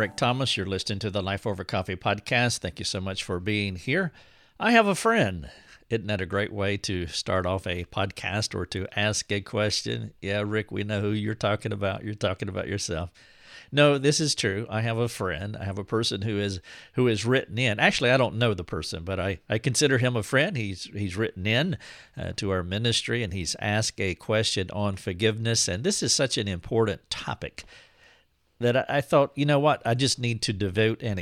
Rick Thomas. You're listening to the Life Over Coffee podcast. Thank you so much for being here. I have a friend. Isn't that a great way to start off a podcast or to ask a question? Yeah, Rick, we know who you're talking about. You're talking about yourself. No, this is true. I have a friend. I have a person who is who is written in. Actually, I don't know the person, but I, I consider him a friend. He's he's written in uh, to our ministry and he's asked a question on forgiveness. And this is such an important topic that I, thought, you know what, I just need to devote an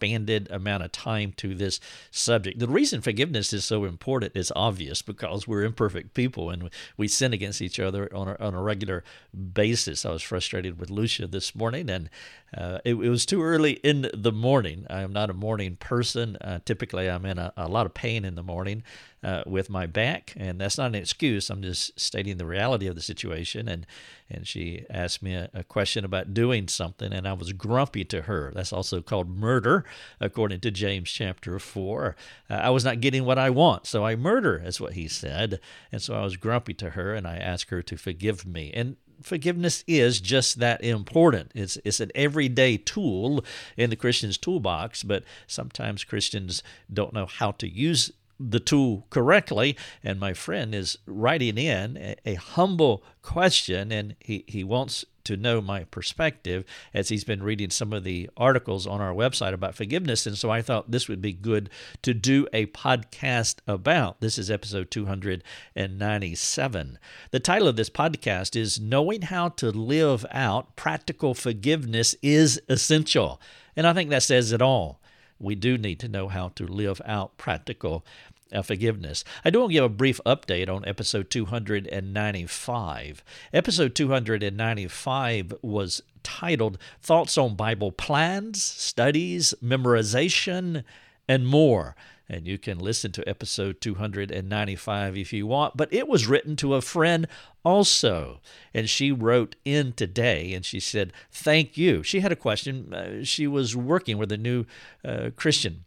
expanded amount of time to this subject. The reason forgiveness is so important is obvious because we're imperfect people and we sin against each other on a, on a regular basis. I was frustrated with Lucia this morning and uh, it, it, was too early in the morning. I am not a morning person. Uh, typically, I'm in a, a, lot of pain in the morning uh, with my back, and that's not an excuse. I'm just stating the reality of the situation. And and she asked me a, a question about doing something, and I was grumpy to her. That's also called murder, according to James chapter four. Uh, I was not getting what I want, so I murder, is what he said. And so I was grumpy to her, and I asked her to forgive me. And forgiveness is just that important. It's it's an everyday tool in the Christian's toolbox, but sometimes Christians don't know how to use the two correctly. And my friend is writing in a, a humble question, and he, he wants to know my perspective as he's been reading some of the articles on our website about forgiveness. And so I thought this would be good to do a podcast about. This is episode 297. The title of this podcast is Knowing How to Live Out Practical Forgiveness is Essential. And I think that says it all. We do need to know how to live out practical uh, forgiveness. I do want to give a brief update on episode 295. Episode 295 was titled Thoughts on Bible Plans, Studies, Memorization, and More. And you can listen to episode 295 if you want. But it was written to a friend also. And she wrote in today and she said, Thank you. She had a question. Uh, she was working with a new uh, Christian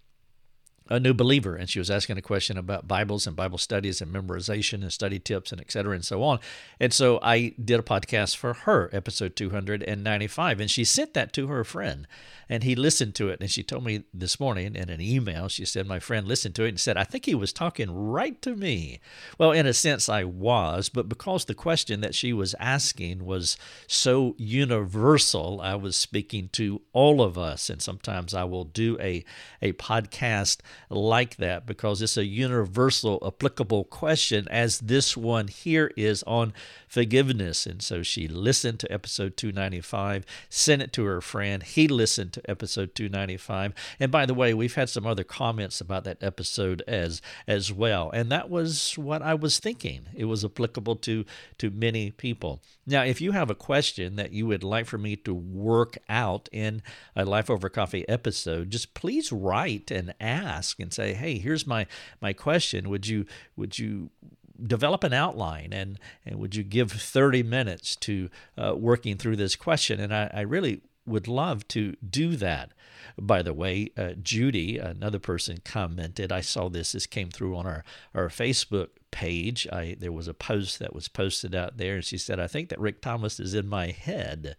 a new believer and she was asking a question about bibles and bible studies and memorization and study tips and et cetera and so on. And so i did a podcast for her episode 295 and she sent that to her friend and he listened to it and she told me this morning in an email she said my friend listened to it and said i think he was talking right to me. Well in a sense i was but because the question that she was asking was so universal i was speaking to all of us and sometimes i will do a a podcast like that because it's a universal, applicable question, as this one here is on forgiveness. And so she listened to episode 295, sent it to her friend. He listened to episode 295. And by the way, we've had some other comments about that episode as as well. And that was what I was thinking. It was applicable to to many people. Now, if you have a question that you would like for me to work out in a Life Over Coffee episode, just please write and ask and say, "Hey, here's my my question. Would you would you develop an outline and and would you give 30 minutes to uh, working through this question?" And I, I really would love to do that. By the way, uh, Judy, another person, commented. I saw this. This came through on our, our Facebook page. I there was a post that was posted out there, and she said, "I think that Rick Thomas is in my head."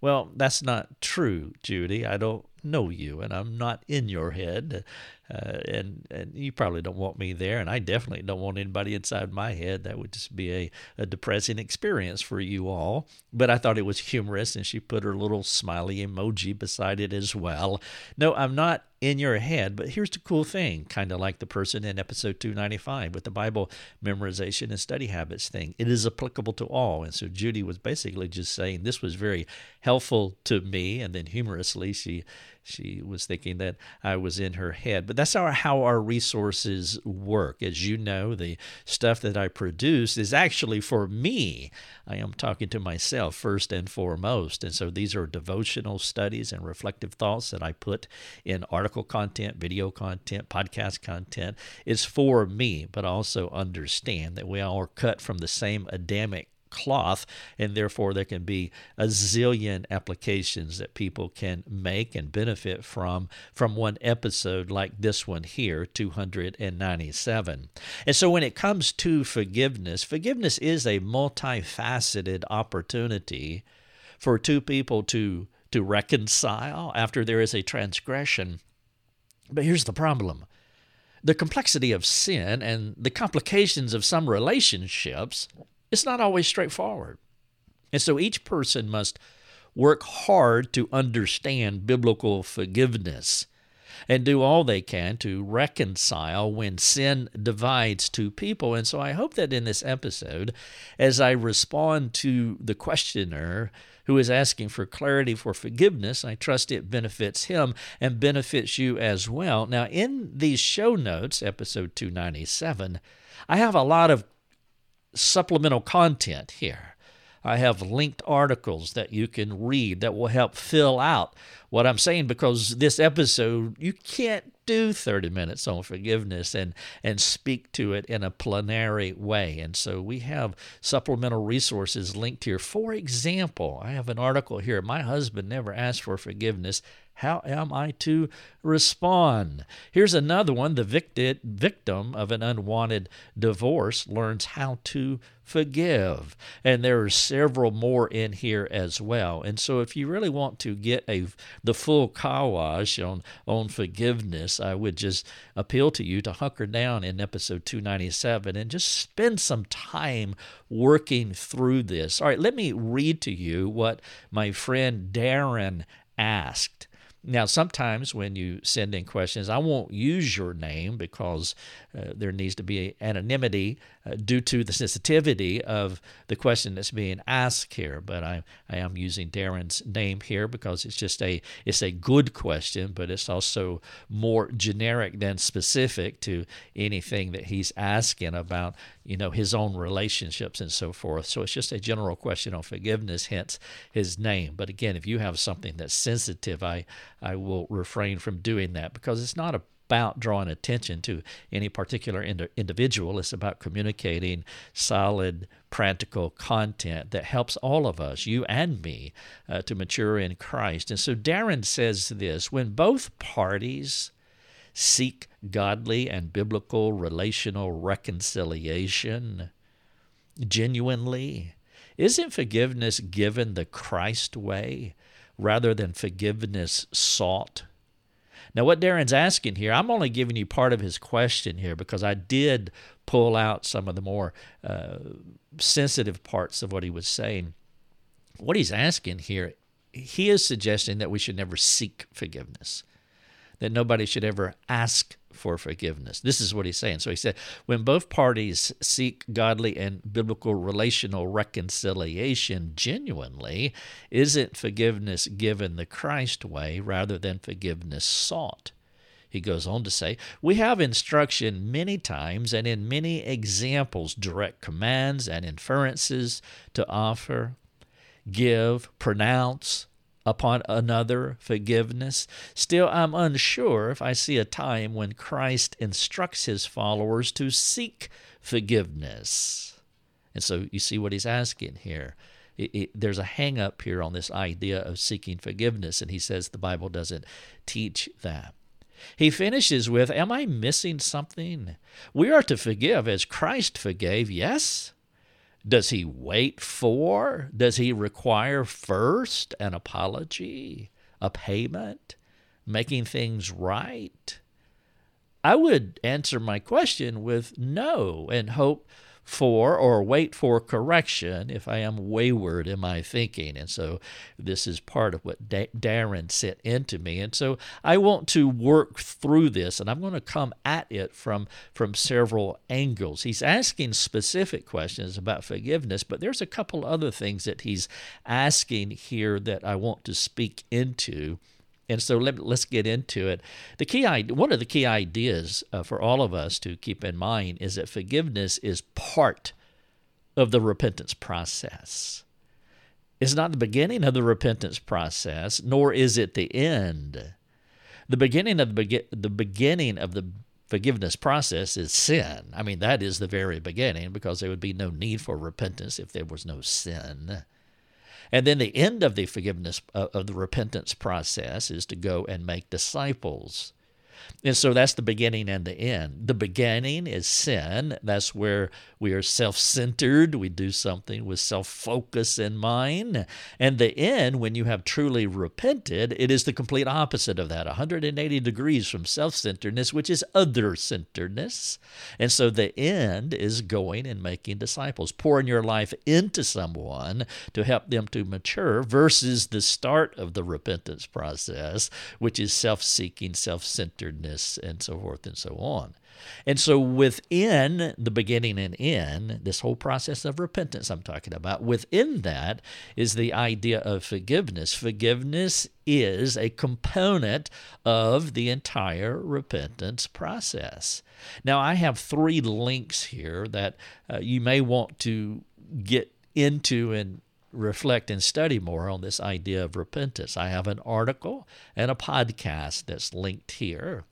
Well, that's not true, Judy. I don't know you, and I'm not in your head. Uh, and and you probably don't want me there, and I definitely don't want anybody inside my head. That would just be a, a depressing experience for you all. But I thought it was humorous, and she put her little smiley emoji beside it as well. No, I'm not in your head. But here's the cool thing kind of like the person in episode 295 with the Bible memorization and study habits thing. It is applicable to all. And so Judy was basically just saying this was very helpful to me. And then humorously, she she was thinking that I was in her head. But that's our, how our resources work. As you know, the stuff that I produce is actually for me. I am talking to myself first and foremost. And so these are devotional studies and reflective thoughts that I put in article content, video content, podcast content. It's for me, but also understand that we all are cut from the same Adamic cloth, and therefore there can be a zillion applications that people can make and benefit from from one episode like this one here, 297. And so when it comes to forgiveness, forgiveness is a multifaceted opportunity for two people to to reconcile after there is a transgression. But here's the problem the complexity of sin and the complications of some relationships is not always straightforward. And so each person must work hard to understand biblical forgiveness and do all they can to reconcile when sin divides two people. And so I hope that in this episode, as I respond to the questioner who is asking for clarity for forgiveness, I trust it benefits him and benefits you as well. Now, in these show notes, episode 297, I have a lot of supplemental content here. I have linked articles that you can read that will help fill out what I'm saying because this episode, you can't do 30 minutes on forgiveness and, and speak to it in a plenary way. And so we have supplemental resources linked here. For example, I have an article here My husband never asked for forgiveness. How am I to respond? Here's another one the victim of an unwanted divorce learns how to forgive. And there are several more in here as well. And so if you really want to get a the full kawash on, on forgiveness, I would just appeal to you to hunker down in episode 297 and just spend some time working through this. All right, let me read to you what my friend Darren asked. Now, sometimes when you send in questions, I won't use your name because uh, there needs to be anonymity uh, due to the sensitivity of the question that's being asked here. But I, I am using Darren's name here because it's just a it's a good question, but it's also more generic than specific to anything that he's asking about you know his own relationships and so forth. So it's just a general question on forgiveness, hence his name. But again, if you have something that's sensitive, I I will refrain from doing that because it's not about drawing attention to any particular ind- individual. It's about communicating solid, practical content that helps all of us, you and me, uh, to mature in Christ. And so Darren says this when both parties seek godly and biblical relational reconciliation genuinely, isn't forgiveness given the Christ way? rather than forgiveness sought. Now, what Darren's asking here, I'm only giving you part of his question here because I did pull out some of the more uh, sensitive parts of what he was saying. What he's asking here, he is suggesting that we should never seek forgiveness, that nobody should ever ask for forgiveness. This is what he's saying. So he said, when both parties seek godly and biblical relational reconciliation genuinely, isn't forgiveness given the Christ way rather than forgiveness sought? He goes on to say, We have instruction many times and in many examples, direct commands and inferences to offer, give, pronounce, upon another forgiveness. Still, I'm unsure if I see a time when Christ instructs his followers to seek forgiveness. And so you see what he's asking here. It, it, there's a hang up here on this idea of seeking forgiveness, and he says the Bible doesn't teach that. He finishes with, Am I missing something? We are to forgive as Christ forgave, yes, does he wait for? Does he require first an apology, a payment, making things right? I would answer my question with no and hope for or wait for correction if I am wayward in my thinking. And so this is part of what da- Darren sent into me. And so I want to work through this and I'm going to come at it from, from several angles. He's asking specific questions about forgiveness, but there's a couple other things that he's asking here that I want to speak into. And so let, us get into it. The key one of the key ideas uh, for all of us to keep in mind is that forgiveness is part of the repentance process. It's not the beginning of the repentance process, nor is it the end. The beginning of the, the beginning of the forgiveness process is sin. I mean, that is the very beginning because there would be no need for repentance if there was no sin. And then the end of the forgiveness uh, of the repentance process is to go and make disciples. And so that's the beginning and the end. The beginning is sin. That's where we are self centered. We do something with self focus in mind. And the end, when you have truly repented, it is the complete opposite of that 180 degrees from self centeredness, which is other centeredness. And so the end is going and making disciples, pouring your life into someone to help them to mature versus the start of the repentance process, which is self seeking, self centeredness, and so forth and so on. And so, within the beginning and end, this whole process of repentance I'm talking about, within that is the idea of forgiveness. Forgiveness is a component of the entire repentance process. Now, I have three links here that uh, you may want to get into and reflect and study more on this idea of repentance. I have an article and a podcast that's linked here.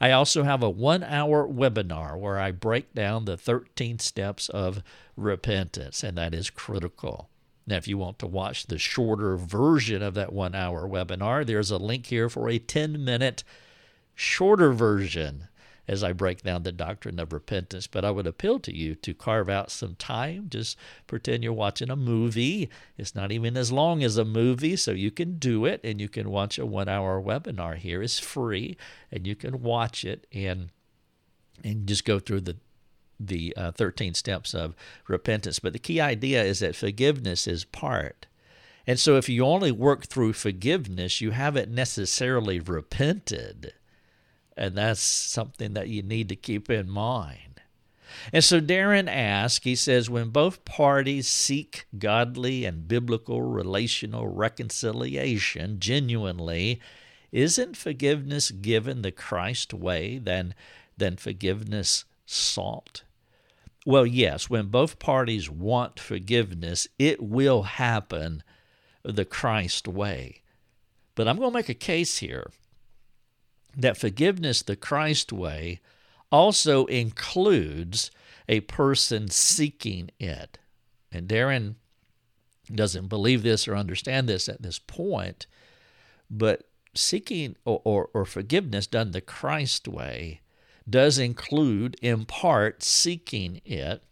I also have a one hour webinar where I break down the 13 steps of repentance, and that is critical. Now, if you want to watch the shorter version of that one hour webinar, there's a link here for a 10 minute shorter version as I break down the doctrine of repentance. But I would appeal to you to carve out some time. Just pretend you're watching a movie. It's not even as long as a movie, so you can do it and you can watch a one hour webinar here. It's free and you can watch it and and just go through the the uh, 13 steps of repentance. But the key idea is that forgiveness is part. And so if you only work through forgiveness, you haven't necessarily repented. And that's something that you need to keep in mind. And so Darren asks, he says, when both parties seek godly and biblical relational reconciliation genuinely, isn't forgiveness given the Christ way than, than forgiveness sought? Well, yes, when both parties want forgiveness, it will happen the Christ way. But I'm going to make a case here that forgiveness the Christ way also includes a person seeking it. And Darren doesn't believe this or understand this at this point, but seeking or, or, or, forgiveness done the Christ way does include, in part, seeking it.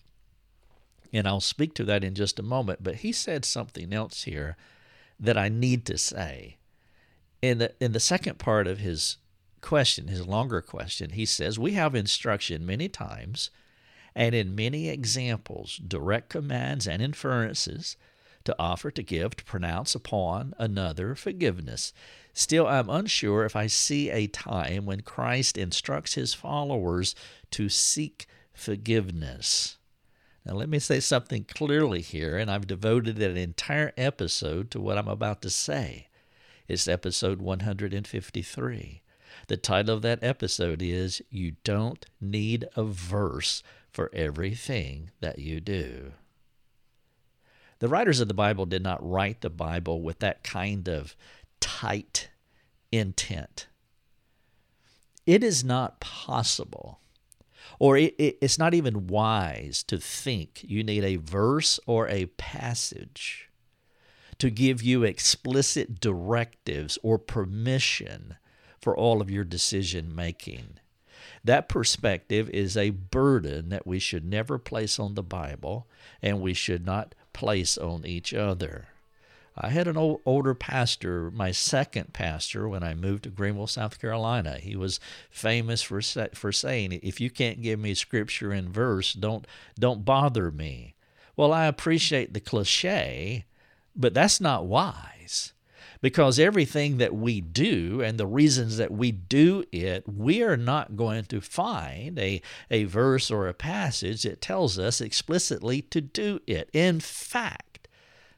And I'll speak to that in just a moment. But he said something else here that I need to say. In the, in the second part of his question, his longer question, he says, We have instruction many times and in many examples, direct commands and inferences to offer, to give, to pronounce upon another forgiveness. Still, I'm unsure if I see a time when Christ instructs his followers to seek forgiveness. Now, let me say something clearly here, and I've devoted an entire episode to what I'm about to say. It's episode 153. The title of that episode is You Don't Need a Verse for Everything That You Do. The writers of the Bible did not write the Bible with that kind of tight intent. It is not possible, or it, it, it's not even wise to think you need a verse or a passage to give you explicit directives or permission for all of your decision making. That perspective is a burden that we should never place on the Bible and we should not place on each other. I had an old, older pastor, my second pastor, when I moved to Greenville, South Carolina. He was famous for for saying, "If you can't give me scripture and verse, don't don't bother me." Well, I appreciate the cliche, but that's not wise because everything that we do and the reasons that we do it, we are not going to find a, a verse or a passage that tells us explicitly to do it. In fact,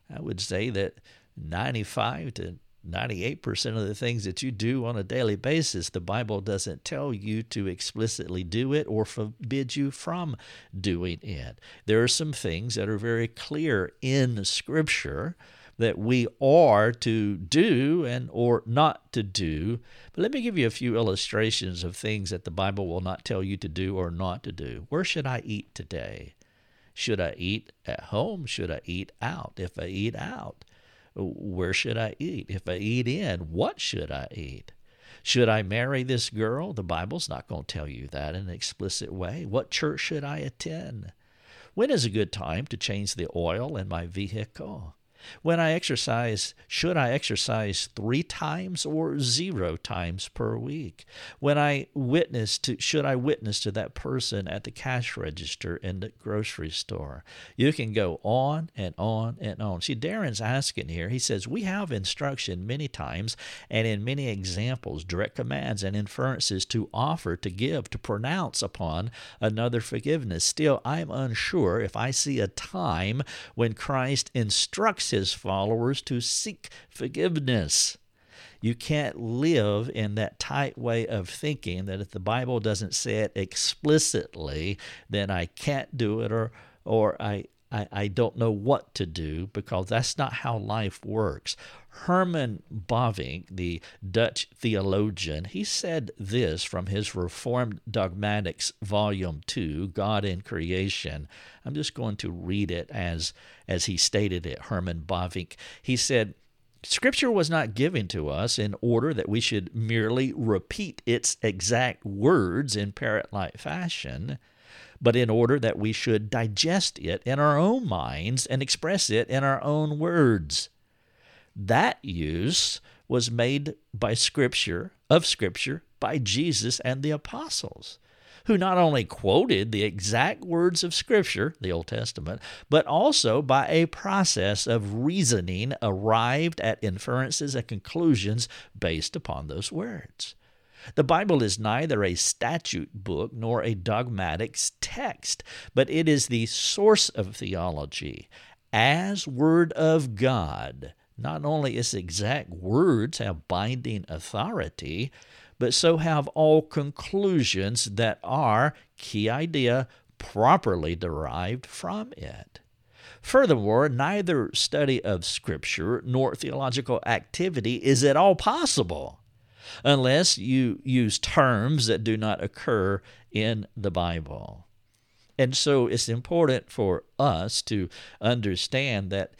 I would say that 95 to 98% of the things that you do on a daily basis, the Bible doesn't tell you to explicitly do it or forbid you from doing it. There are some things that are very clear in Scripture that we are to do and or not to do. But let me give you a few illustrations of things that the Bible will not tell you to do or not to do. Where should I eat today? Should I eat at home? Should I eat out? If I eat out, where should I eat? If I eat in, what should I eat? Should I marry this girl? The Bible's not going to tell you that in an explicit way. What church should I attend? When is a good time to change the oil in my vehicle? When I exercise, should I exercise three times or zero times per week? When I witness to, should I witness to that person at the cash register in the grocery store? You can go on and on and on. See, Darren's asking here, he says, We have instruction many times and in many examples, direct commands and inferences to offer, to give, to pronounce upon another forgiveness. Still, I'm unsure if I see a time when Christ instructs his followers to seek forgiveness. You can't live in that tight way of thinking that if the Bible doesn't say it explicitly, then I can't do it or or I, I, I don't know what to do because that's not how life works. Herman Bavinck, the Dutch theologian, he said this from his Reformed Dogmatics, Volume 2, God in Creation. I'm just going to read it as, as he stated it, Herman Bavinck. He said, Scripture was not given to us in order that we should merely repeat its exact words in parrot like fashion but in order that we should digest it in our own minds and express it in our own words. That use was made by Scripture, of Scripture, by Jesus and the apostles, who not only quoted the exact words of Scripture, the Old Testament, but also by a process of reasoning arrived at inferences and conclusions based upon those words. The Bible is neither a statute book nor a dogmatic text, but it is the source of theology as Word of God. Not only its exact words have binding authority, but so have all conclusions that are, key idea, properly derived from it. Furthermore, neither study of Scripture nor theological activity is at all possible unless you use terms that do not occur in the Bible. And so it's important for us to understand that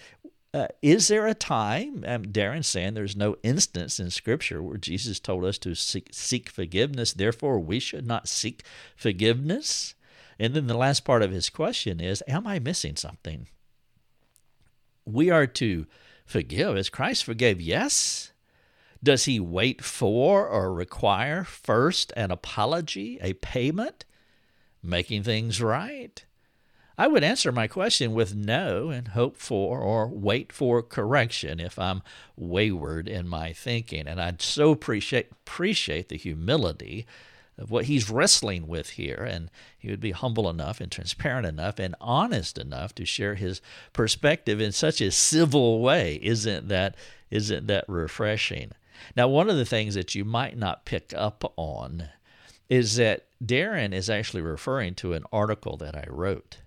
uh, is there a time? Um, Darren's saying there's no instance in Scripture where Jesus told us to seek, seek forgiveness, therefore we should not seek forgiveness. And then the last part of his question is Am I missing something? We are to forgive as Christ forgave, yes. Does he wait for or require first an apology, a payment, making things right? I would answer my question with no and hope for or wait for correction if I'm wayward in my thinking. And I'd so appreciate, appreciate the humility of what he's wrestling with here. And he would be humble enough and transparent enough and honest enough to share his perspective in such a civil way. Isn't that, isn't that refreshing? Now, one of the things that you might not pick up on is that Darren is actually referring to an article that I wrote.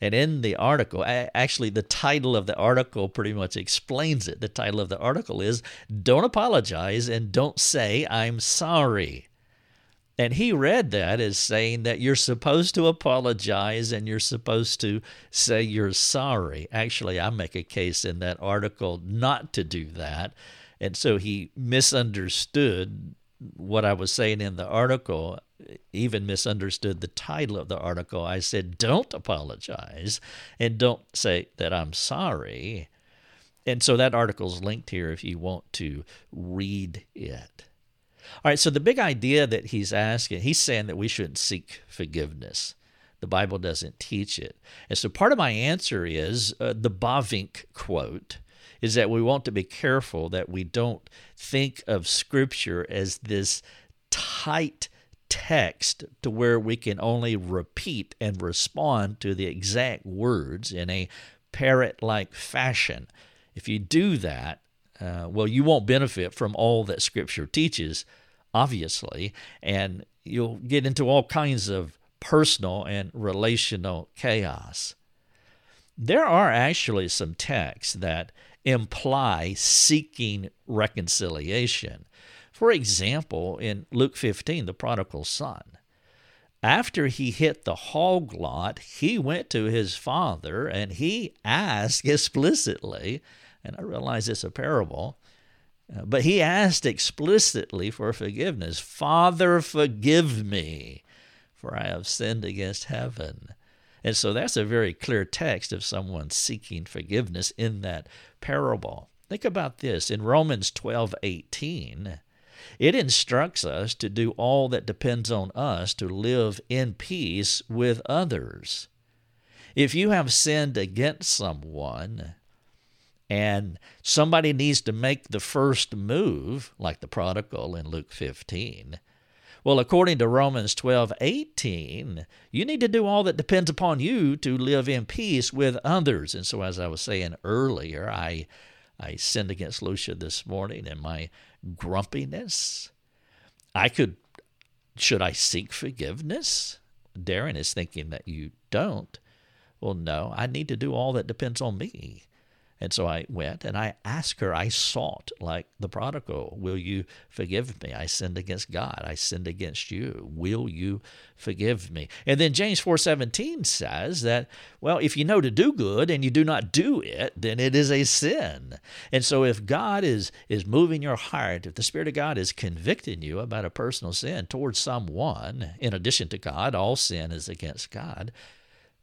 And in the article, actually, the title of the article pretty much explains it. The title of the article is Don't Apologize and Don't Say I'm Sorry. And he read that as saying that you're supposed to apologize and you're supposed to say you're sorry. Actually, I make a case in that article not to do that and so he misunderstood what I was saying in the article, even misunderstood the title of the article. I said, Don't apologize and don't say that I'm sorry. And so that article's linked here if you want to read it. All right, so the big idea that he's asking, he's saying that we shouldn't seek forgiveness. The Bible doesn't teach it. And so part of my answer is uh, the Bavinck quote is that we want to be careful that we don't think of Scripture as this tight text to where we can only repeat and respond to the exact words in a parrot like fashion. If you do that, uh, well, you won't benefit from all that Scripture teaches, obviously, and you'll get into all kinds of personal and relational chaos. There are actually some texts that imply seeking reconciliation. For example, in Luke 15, the prodigal son, after he hit the hog lot, he went to his father and he asked explicitly, and I realize it's a parable, Uh, but he asked explicitly for forgiveness Father, forgive me, for I have sinned against heaven. And so that's a very clear text of someone seeking forgiveness in that parable. Think about this in Romans 12 18. It instructs us to do all that depends on us to live in peace with others. If you have sinned against someone and somebody needs to make the first move, like the prodigal in Luke 15, well, according to Romans 12 18, you need to do all that depends upon you to live in peace with others. And so, as I was saying earlier, I, I sinned against Lucia this morning in my grumpiness. I could, should I seek forgiveness? Darren is thinking that you don't. Well, no, I need to do all that depends on me. And so I went and I asked her, I sought like the prodigal, Will you forgive me? I sinned against God. I sinned against you. Will you forgive me? And then James 4:17 says that, well, if you know to do good and you do not do it, then it is a sin. And so if God is is moving your heart, if the Spirit of God is convicting you about a personal sin towards someone, in addition to God, all sin is against God,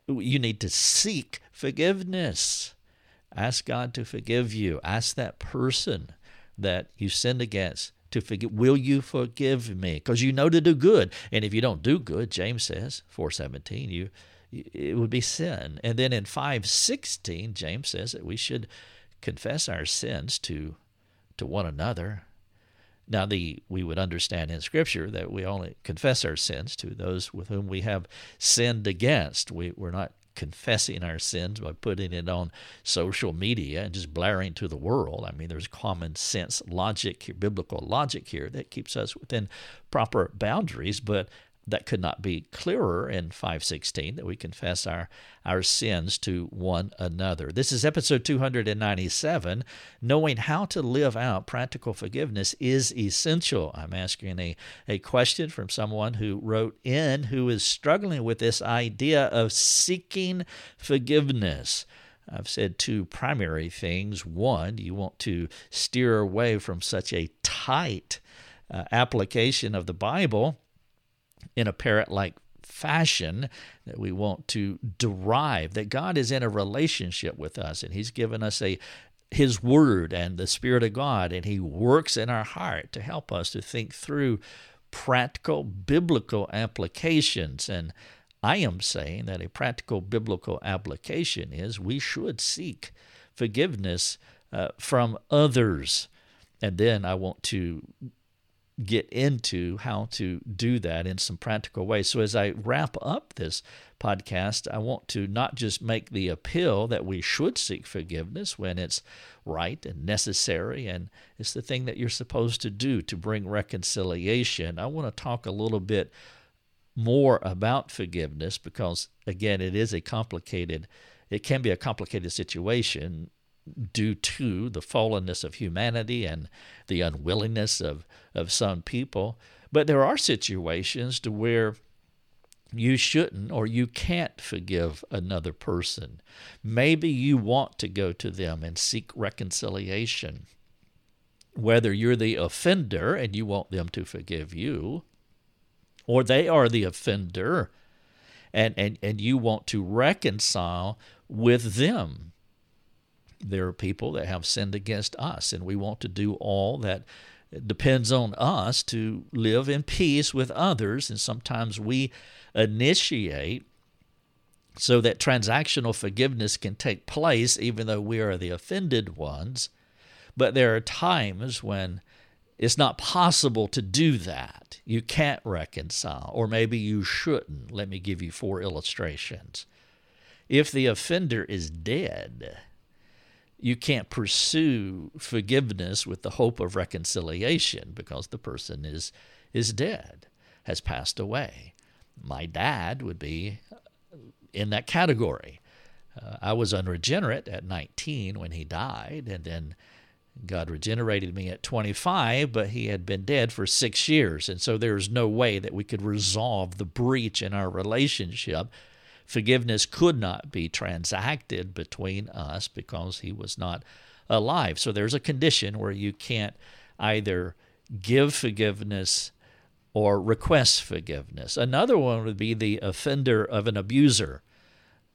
you need to seek forgiveness. Ask God to forgive you. Ask that person that you sinned against to forgive. Will you forgive me? Because you know to do good. And if you don't do good, James says, 417, you it would be sin. And then in 516, James says that we should confess our sins to to one another. Now, the we would understand in Scripture that we only confess our sins to those with whom we have sinned against. We, we're not confessing our sins by putting it on social media and just blaring to the world. I mean, there's common sense logic, biblical logic here that keeps us within proper boundaries, but that could not be clearer in 516 that we confess our, our sins to one another. This is episode 297. Knowing how to live out practical forgiveness is essential. I'm asking a, a question from someone who wrote in who is struggling with this idea of seeking forgiveness. I've said two primary things. One, you want to steer away from such a tight uh, application of the Bible in a parrot like fashion that we want to derive that God is in a relationship with us and he's given us a his word and the spirit of God and he works in our heart to help us to think through practical biblical applications. And I am saying that a practical biblical application is we should seek forgiveness uh, from others. And then I want to get into how to do that in some practical ways. So, as I wrap up this podcast, I want to not just make the appeal that we should seek forgiveness when it's right and necessary, and it's the thing that you're supposed to do to bring reconciliation. I want to talk a little bit more about forgiveness because, again, it is a complicated, it can be a complicated situation due to the fallenness of humanity and the unwillingness of, of some people. But there are situations to where you shouldn't or you can't forgive another person. Maybe you want to go to them and seek reconciliation. Whether you're the offender and you want them to forgive you, or they are the offender and, and, and you want to reconcile with them there are people that have sinned against us, and we want to do all that depends on us to live in peace with others. And sometimes we initiate so that transactional forgiveness can take place, even though we are the offended ones. But there are times when it's not possible to do that. You can't reconcile, or maybe you shouldn't. Let me give you four illustrations. If the offender is dead, you can't pursue forgiveness with the hope of reconciliation because the person is is dead, has passed away. My dad would be in that category. Uh, I was unregenerate at 19 when he died, and then God regenerated me at 25, but he had been dead for six years. And so there's no way that we could resolve the breach in our relationship Forgiveness could not be transacted between us because he was not alive. So there's a condition where you can't either give forgiveness or request forgiveness. Another one would be the offender of an abuser.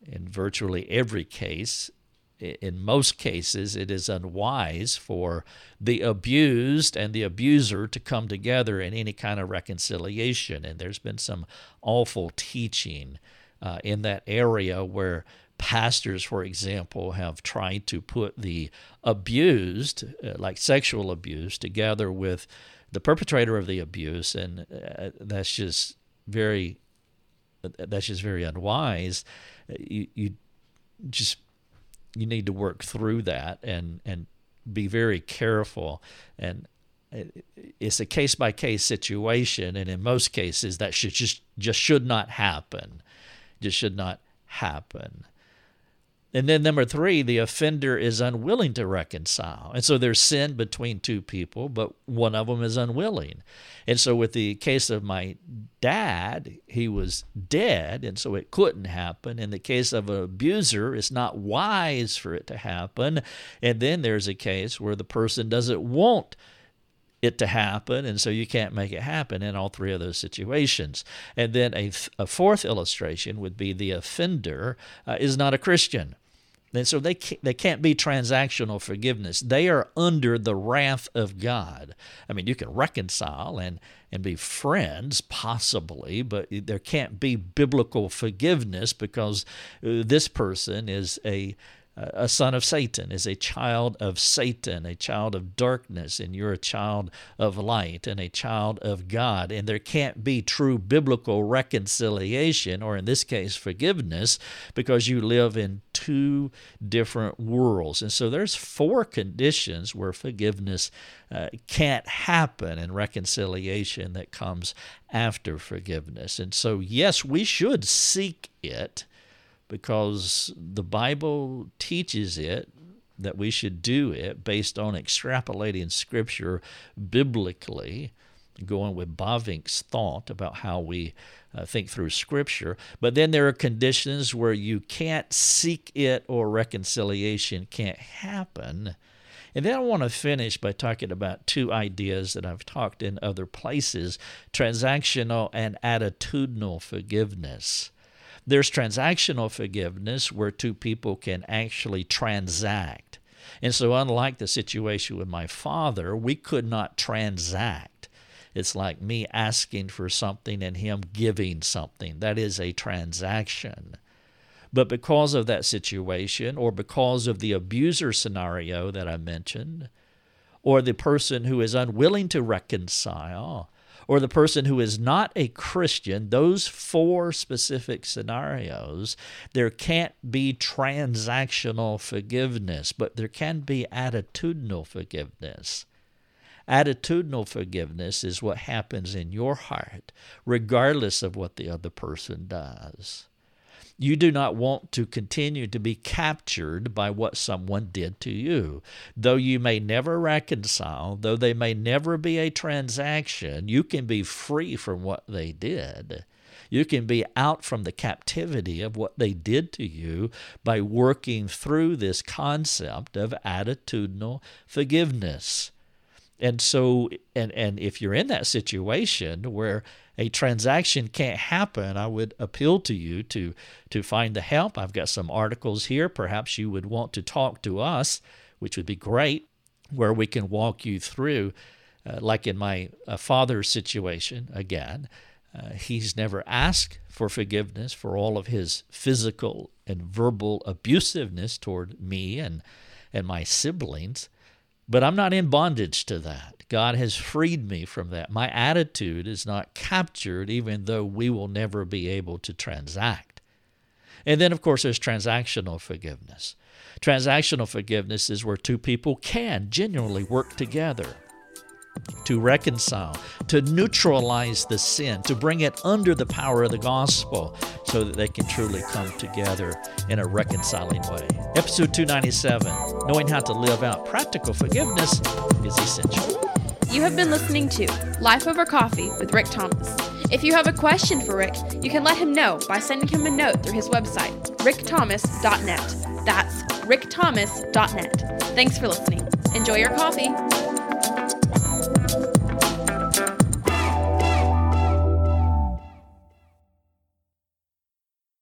In virtually every case, in most cases, it is unwise for the abused and the abuser to come together in any kind of reconciliation. And there's been some awful teaching uh, in that area where pastors, for example, have tried to put the abused, uh, like sexual abuse, together with the perpetrator of the abuse, and uh, that's just very that's just very unwise. You, you just you need to work through that and and be very careful and it's a case by case situation and in most cases that should just just should not happen just should not happen and then number three, the offender is unwilling to reconcile. And so there's sin between two people, but one of them is unwilling. And so with the case of my dad, he was dead, and so it couldn't happen. In the case of an abuser, it's not wise for it to happen. And then there's a case where the person doesn't want it to happen, and so you can't make it happen in all three of those situations. And then a, a fourth illustration would be the offender uh, is not a Christian. And so they can't, they can't be transactional forgiveness. They are under the wrath of God. I mean, you can reconcile and, and be friends, possibly, but there can't be biblical forgiveness because uh, this person is a a son of Satan is a child of Satan, a child of darkness, and you're a child of light and a child of God. And there can't be true biblical reconciliation, or in this case, forgiveness, because you live in two different worlds. And so there's four conditions where forgiveness uh, can't happen and reconciliation that comes after forgiveness. And so, yes, we should seek it because the Bible teaches it that we should do it based on extrapolating Scripture biblically, going with Bavinck's thought about how we uh, think through Scripture. But then there are conditions where you can't seek it or reconciliation can't happen. And then I want to finish by talking about two ideas that I've talked in other places transactional and attitudinal forgiveness. There's transactional forgiveness where two people can actually transact. And so, unlike the situation with my father, we could not transact. It's like me asking for something and him giving something. That is a transaction. But because of that situation, or because of the abuser scenario that I mentioned, or the person who is unwilling to reconcile, or the person who is not a Christian, those four specific scenarios, there can't be transactional forgiveness, but there can be attitudinal forgiveness. Attitudinal forgiveness is what happens in your heart, regardless of what the other person does. You do not want to continue to be captured by what someone did to you. Though you may never reconcile, though they may never be a transaction, you can be free from what they did. You can be out from the captivity of what they did to you by working through this concept of attitudinal forgiveness. And so, and, and if you're in that situation where a transaction can't happen, I would appeal to you to, to find the help. I've got some articles here. Perhaps you would want to talk to us, which would be great, where we can walk you through, uh, like in my uh, father's situation again. Uh, he's never asked for forgiveness for all of his physical and verbal abusiveness toward me and, and my siblings. But I'm not in bondage to that. God has freed me from that. My attitude is not captured, even though we will never be able to transact. And then, of course, there's transactional forgiveness. Transactional forgiveness is where two people can genuinely work together to reconcile, to neutralize the sin, to bring it under the power of the gospel so that they can truly come together in a reconciling way. Episode 297 Knowing how to live out practical forgiveness is essential. You have been listening to Life Over Coffee with Rick Thomas. If you have a question for Rick, you can let him know by sending him a note through his website, rickthomas.net. That's rickthomas.net. Thanks for listening. Enjoy your coffee.